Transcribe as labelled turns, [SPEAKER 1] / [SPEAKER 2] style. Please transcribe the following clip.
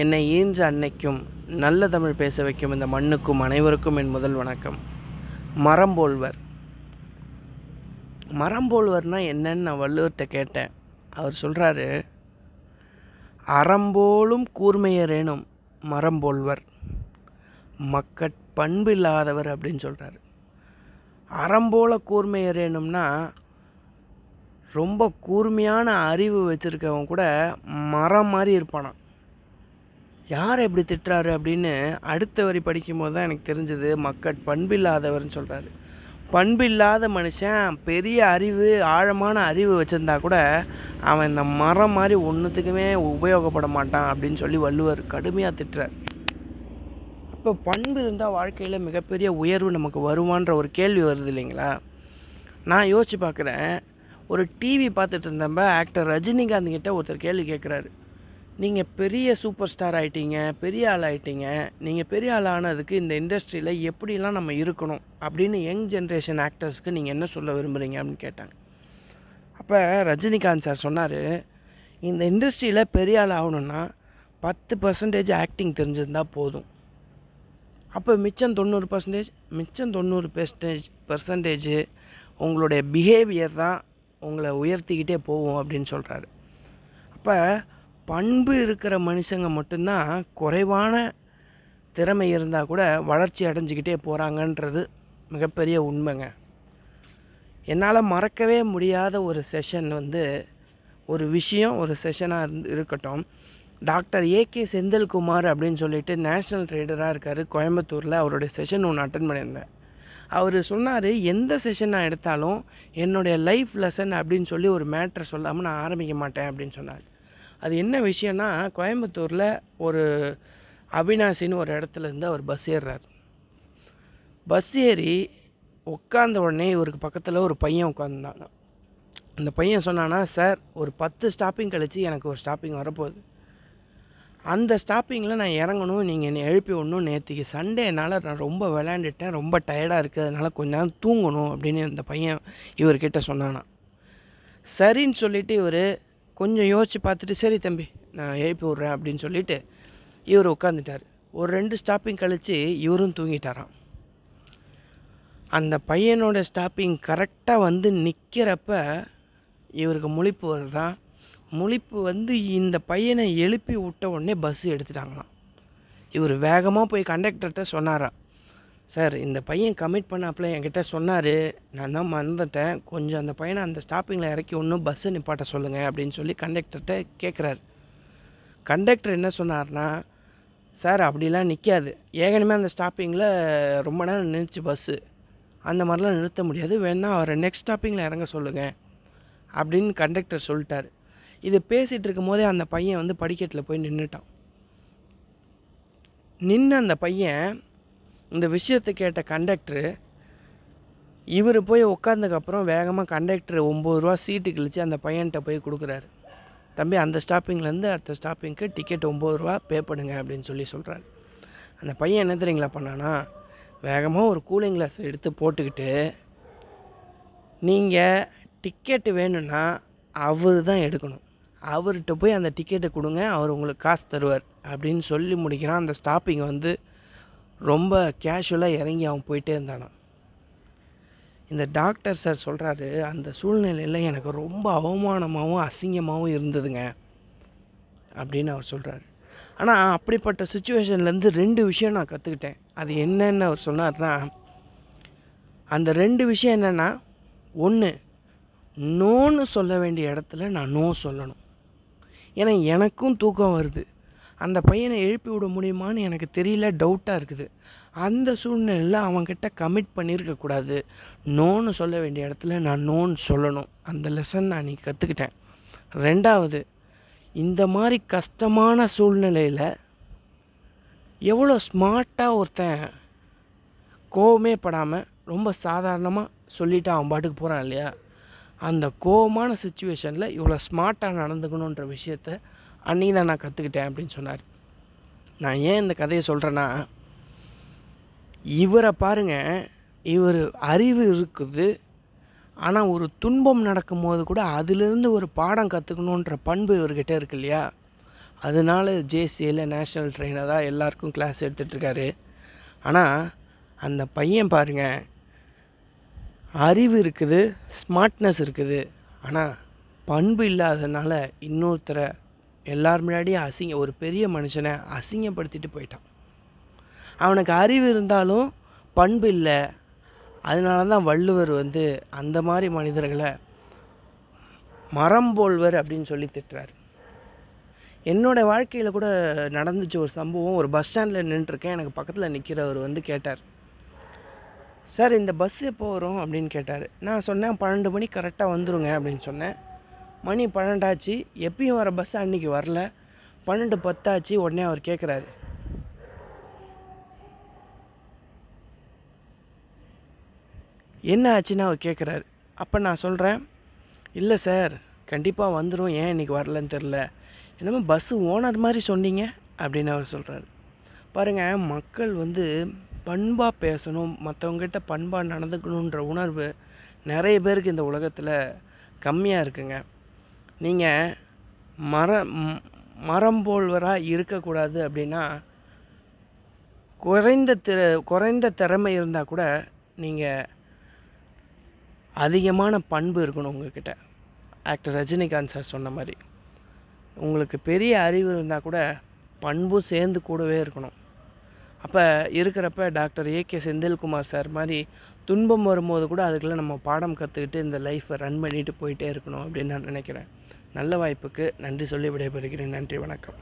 [SPEAKER 1] என்னை ஈன்ற அன்னைக்கும் நல்ல தமிழ் பேச வைக்கும் இந்த மண்ணுக்கும் அனைவருக்கும் என் முதல் வணக்கம். மரம் போல்வர். மரம் போல்வர்னா என்னன்னு நான் வள்ளுவர்கிட்ட கேட்டேன். அவர் சொல்கிறாரு அறம்போலும் கூர்மையரேனும் மரம் போல்வர். மக்கட் பண்பு இல்லாதவர் அப்படின்னு சொல்கிறாரு அறம்போல கூர்மையரேனும்னா ரொம்ப கூர்மையான அறிவு வச்சுருக்கவன் கூட மரம் மாதிரி இருப்பானான் யார் எப்படி திட்டுறாரு அப்படின்னு அடுத்த வரி படிக்கும்போது தான் எனக்கு தெரிஞ்சது மக்கள் பண்பில்லாதவர்னு சொல்கிறாரு பண்பில்லாத மனுஷன் பெரிய அறிவு ஆழமான அறிவு வச்சுருந்தா கூட அவன் இந்த மரம் மாதிரி ஒன்றுத்துக்குமே உபயோகப்பட மாட்டான் அப்படின்னு சொல்லி வள்ளுவர் கடுமையாக திட்டுறார். இப்போ பண்பு இருந்தால் வாழ்க்கையில் மிகப்பெரிய உயர்வு நமக்கு வருமான்ற ஒரு கேள்வி வருது இல்லைங்களா? நான் யோசித்து பார்க்குறேன் ஒரு டிவி பார்த்துட்டு இருந்தப்ப ஆக்டர் ரஜினிகாந்த் கிட்ட ஒருத்தர் கேள்வி கேட்குறாரு நீங்கள் பெரிய சூப்பர் ஸ்டார் ஆகிட்டீங்க பெரிய ஆள் ஆகிட்டீங்க நீங்கள் பெரிய ஆள் ஆனதுக்கு இந்த இண்டஸ்ட்ரியில் எப்படிலாம் நம்ம இருக்கணும் அப்படின்னு யங் ஜென்ரேஷன் ஆக்டர்ஸ்க்கு நீங்கள் என்ன சொல்ல விரும்புகிறீங்க அப்படின்னு கேட்டாங்க. அப்போ ரஜினிகாந்த் சார் சொன்னார் இந்த இண்டஸ்ட்ரியில் பெரிய ஆள் ஆகணும்னா பத்து பர்சன்டேஜ் ஆக்டிங் தெரிஞ்சிருந்தால் போதும். அப்போ மிச்சம் தொண்ணூறு பர்சன்டேஜ் மிச்சம் தொண்ணூறு பெர்சன்டேஜ் பர்சன்டேஜ் உங்களுடைய பிஹேவியர் தான் உங்களை உயர்த்திக்கிட்டே போகும் அப்படின்னு சொல்கிறாரு அப்போ பண்பு இருக்கிற மனுஷங்க மட்டும்தான் குறைவான திறமை இருந்தால் கூட வளர்ச்சி அடைஞ்சிக்கிட்டே போகிறாங்கன்றது மிகப்பெரிய உண்மைங்க. என்னால் மறக்கவே முடியாத ஒரு செஷன் வந்து ஒரு விஷயம் ஒரு செஷனாக இருந்து இருக்கட்டும். டாக்டர் ஏகே செந்தில்குமார் அப்படின்னு சொல்லிட்டு நேஷ்னல் ட்ரேடராக இருக்கார் கோயம்புத்தூரில் அவருடைய செஷன் ஒன்று அட்டன் பண்ணியிருந்தேன். அவர் சொன்னார் எந்த செஷன் நான் எடுத்தாலும் என்னுடைய லைஃப் லெசன் அப்படின்னு சொல்லி ஒரு மேட்ரை சொல்லாமல் நான் ஆரம்பிக்க மாட்டேன் அப்படின்னு சொன்னார். அது என்ன விஷயம்னா கோயம்புத்தூரில் ஒரு அவினாசின்னு ஒரு இடத்துல இருந்து அவர் பஸ் ஏறுறார். பஸ் ஏறி உட்காந்த உடனே இவருக்கு பக்கத்தில் ஒரு பையன் உட்காந்துருந்தாங்க அந்த பையன் சொன்னான்னா சார் ஒரு பத்து ஸ்டாப்பிங் கழித்து எனக்கு ஒரு ஸ்டாப்பிங் வரப்போகுது. அந்த ஸ்டாப்பிங்கில் நான் இறங்கணும் நீங்கள் என்னை எழுப்பி விடணும் நேற்றுக்கு சண்டேனால் நான் ரொம்ப விளையாண்டுட்டேன் ரொம்ப டயர்டாக இருக்குது அதனால் கொஞ்ச நேரம் தூங்கணும் அப்படின்னு அந்த பையன் இவர்கிட்ட சொன்னானா. சரின்னு சொல்லிவிட்டு இவர் கொஞ்சம் யோசித்து பார்த்துட்டு சரி தம்பி நான் எழுப்பி விட்றேன் அப்படின்னு சொல்லிட்டு இவர் உட்காந்துட்டார் ஒரு ரெண்டு ஸ்டாப்பிங் கழித்து இவரும் தூங்கிட்டாராம். அந்த பையனோட ஸ்டாப்பிங் கரெக்டாக வந்து நிற்கிறப்ப இவருக்கு முழிப்பு வருதான். முழிப்பு வந்து இந்த பையனை எழுப்பி விட்ட உடனே பஸ் எடுத்துட்டாங்களாம். இவர் வேகமாக போய் கண்டக்டர்கிட்ட சொன்னாராம். சார் இந்த பையன் கமிட் பண்ணாப்புல என்கிட்ட சொன்னார். நான் தான் மறந்துட்டேன். கொஞ்சம் அந்த பையனை அந்த ஸ்டாப்பிங்கில் இறக்கி ஒன்றும் பஸ்ஸை நிப்பாட்ட சொல்லுங்கள் அப்படின்னு சொல்லி கண்டக்டர்கிட்ட கேட்குறாரு கண்டக்டர் என்ன சொன்னார்னா சார் அப்படிலாம் நிற்காது ஏகனமே அந்த ஸ்டாப்பிங்கில் ரொம்ப நேரம் நின்றுச்சு பஸ்ஸு அந்த மாதிரிலாம் நிறுத்த முடியாது. வேணா அவரை நெக்ஸ்ட் ஸ்டாப்பிங்கில் இறங்க சொல்லுங்கள் அப்படின்னு கண்டக்டர் சொல்லிட்டார். இது பேசிகிட்டு இருக்கும் போதே அந்த பையன் வந்து படிக்கட்டில் போய் நின்றுட்டான் நின்று அந்த பையன் இந்த விஷயத்தை கேட்ட கண்டக்டரு இவர் போய் உட்காந்ததுக்கப்புறம் வேகமாக கண்டக்டர் ஒம்பது ரூபா சீட்டு கழித்து அந்த பையன்கிட்ட போய் கொடுக்குறாரு. தம்பி அந்த ஸ்டாப்பிங்லேருந்து அடுத்த ஸ்டாப்பிங்க்கு டிக்கெட் ஒம்பது ரூபா பே பண்ணுங்க அப்படின்னு சொல்லி சொல்கிறாரு அந்த பையன் என்ன தெரியுங்களா பண்ணானா வேகமாக ஒரு கூலிங் கிளாஸ் எடுத்து போட்டுக்கிட்டு நீங்கள் டிக்கெட்டு வேணும்னா அவர் தான் எடுக்கணும். அவர்கிட்ட போய் அந்த டிக்கெட்டை கொடுங்க அவர் உங்களுக்கு காசு தருவார் அப்படின்னு சொல்லி முடிக்கிறான். அந்த ஸ்டாப்பிங் வந்து ரொம்ப கேஷுவலாக இறங்கி அவன் போயிட்டே இருந்தானான் இந்த டாக்டர் சார் சொல்கிறாரு அந்த சூழ்நிலையில் எனக்கு ரொம்ப அவமானமாகவும் அசிங்கமாகவும் இருந்ததுங்க அப்படின்னு அவர் சொல்கிறாரு ஆனால் அப்படிப்பட்ட சுச்சுவேஷன்லேருந்து ரெண்டு விஷயம் நான் கற்றுக்கிட்டேன் அது என்னன்னு அவர் சொன்னார்னா அந்த ரெண்டு விஷயம் என்னென்னா ஒன்று நோன்னு சொல்ல வேண்டிய இடத்துல நான் நோ சொல்லணும். ஏன்னா எனக்கும் தூக்கம் வருது. அந்த பையனை எழுப்பி விட முடியுமான்னு எனக்கு தெரியல டவுட்டாக இருக்குது. அந்த சூழ்நிலையில் அவன்கிட்ட கமிட் பண்ணியிருக்கக்கூடாது நோன்னு சொல்ல வேண்டிய இடத்துல நான் நோன்னு சொல்லணும். அந்த லெசன் நான் நீ கற்றுக்கிட்டேன் ரெண்டாவது இந்த மாதிரி கஷ்டமான சூழ்நிலையில் எவ்வளோ ஸ்மார்ட்டாக ஒருத்தன் கோவமே படாமல் ரொம்ப சாதாரணமாக சொல்லிவிட்டு அவன் பாட்டுக்கு போகிறான் இல்லையா? அந்த கோவமான சுச்சுவேஷனில் இவ்வளோ ஸ்மார்ட்டாக நடந்துக்கணுன்ற விஷயத்த அன்றைக்கி தான் நான் கற்றுக்கிட்டேன் அப்படின்னு சொன்னார். நான் ஏன் இந்த கதையை சொல்கிறேன்னா இவரை பாருங்கள் இவர் அறிவு இருக்குது ஆனால் ஒரு துன்பம் நடக்கும்போது கூட அதிலிருந்து ஒரு பாடம் கற்றுக்கணுன்ற பண்பு இவர்கிட்ட இருக்கு இல்லையா? அதனால ஜேசியில் நேஷ்னல் ட்ரெயினராக எல்லாருக்கும் கிளாஸ் எடுத்துகிட்ருக்காரு ஆனால் அந்த பையன் பாருங்க அறிவு இருக்குது ஸ்மார்ட்னஸ் இருக்குது ஆனால் பண்பு இல்லாததுனால இன்னொருத்தரை எல்லார் முன்னாடியும் அசிங்க ஒரு பெரிய மனுஷனை அசிங்கப்படுத்திட்டு போயிட்டான். அவனுக்கு அறிவு இருந்தாலும் பண்பு இல்லை. அதனால தான் வள்ளுவர் வந்து அந்த மாதிரி மனிதர்களை மரம் போல்வர் அப்படின்னு சொல்லி திட்டுறாரு. என்னோட வாழ்க்கையில் கூட நடந்துச்சு ஒரு சம்பவம். ஒரு பஸ் ஸ்டாண்டில் நின்றுருக்கேன். எனக்கு பக்கத்தில் நிற்கிறவர் வந்து கேட்டார். சார் இந்த பஸ் எப்போ வரும்? அப்படின்னு கேட்டார். நான் சொன்னேன் பன்னெண்டு மணி கரெக்டாக வந்துருங்க அப்படின்னு சொன்னேன். மணி பன்னெண்டாச்சு எப்பயும் வர பஸ் அன்றைக்கி வரல. பன்னெண்டு பத்தாச்சு உடனே அவர் கேட்குறாரு என்ன ஆச்சுன்னு அவர் கேட்குறாரு அப்போ நான் சொல்கிறேன் இல்லை சார் கண்டிப்பாக வந்துடும் ஏன் இன்றைக்கி வரலன்னு தெரில என்னமோ பஸ்ஸு ஓனர் மாதிரி சொன்னீங்க அப்படின்னு அவர் சொல்கிறாரு பாருங்கள் மக்கள் வந்து பண்பாக பேசணும் மற்றவங்ககிட்ட பண்பாக நடந்துக்கணுன்ற உணர்வு நிறைய பேருக்கு இந்த உலகத்தில் கம்மியாக இருக்குங்க. நீங்கள் மர மரம் போல்வராக இருக்கக்கூடாது அப்படின்னா குறைந்த திற குறைந்த திறமை இருந்தால் கூட நீங்கள் அதிகமான பண்பு இருக்கணும் உங்ககிட்ட. ஆக்டர் ரஜினிகாந்த் சார் சொன்ன மாதிரி. உங்களுக்கு பெரிய அறிவு இருந்தால் கூட பண்பும் சேர்ந்து கூடவே இருக்கணும். அப்போ இருக்கிறப்ப doctor A K Senthilkumar sir மாதிரி துன்பம் வரும்போது கூட அதுக்குள்ளே நம்ம பாடம் கற்றுக்கிட்டு இந்த லைஃப்பை ரன் பண்ணிட்டு போயிட்டே இருக்கணும் அப்படின்னு நான் நினைக்கிறேன். நல்ல வாய்ப்புக்கு நன்றி சொல்லி விடைபெறுகிறேன். நன்றி வணக்கம்.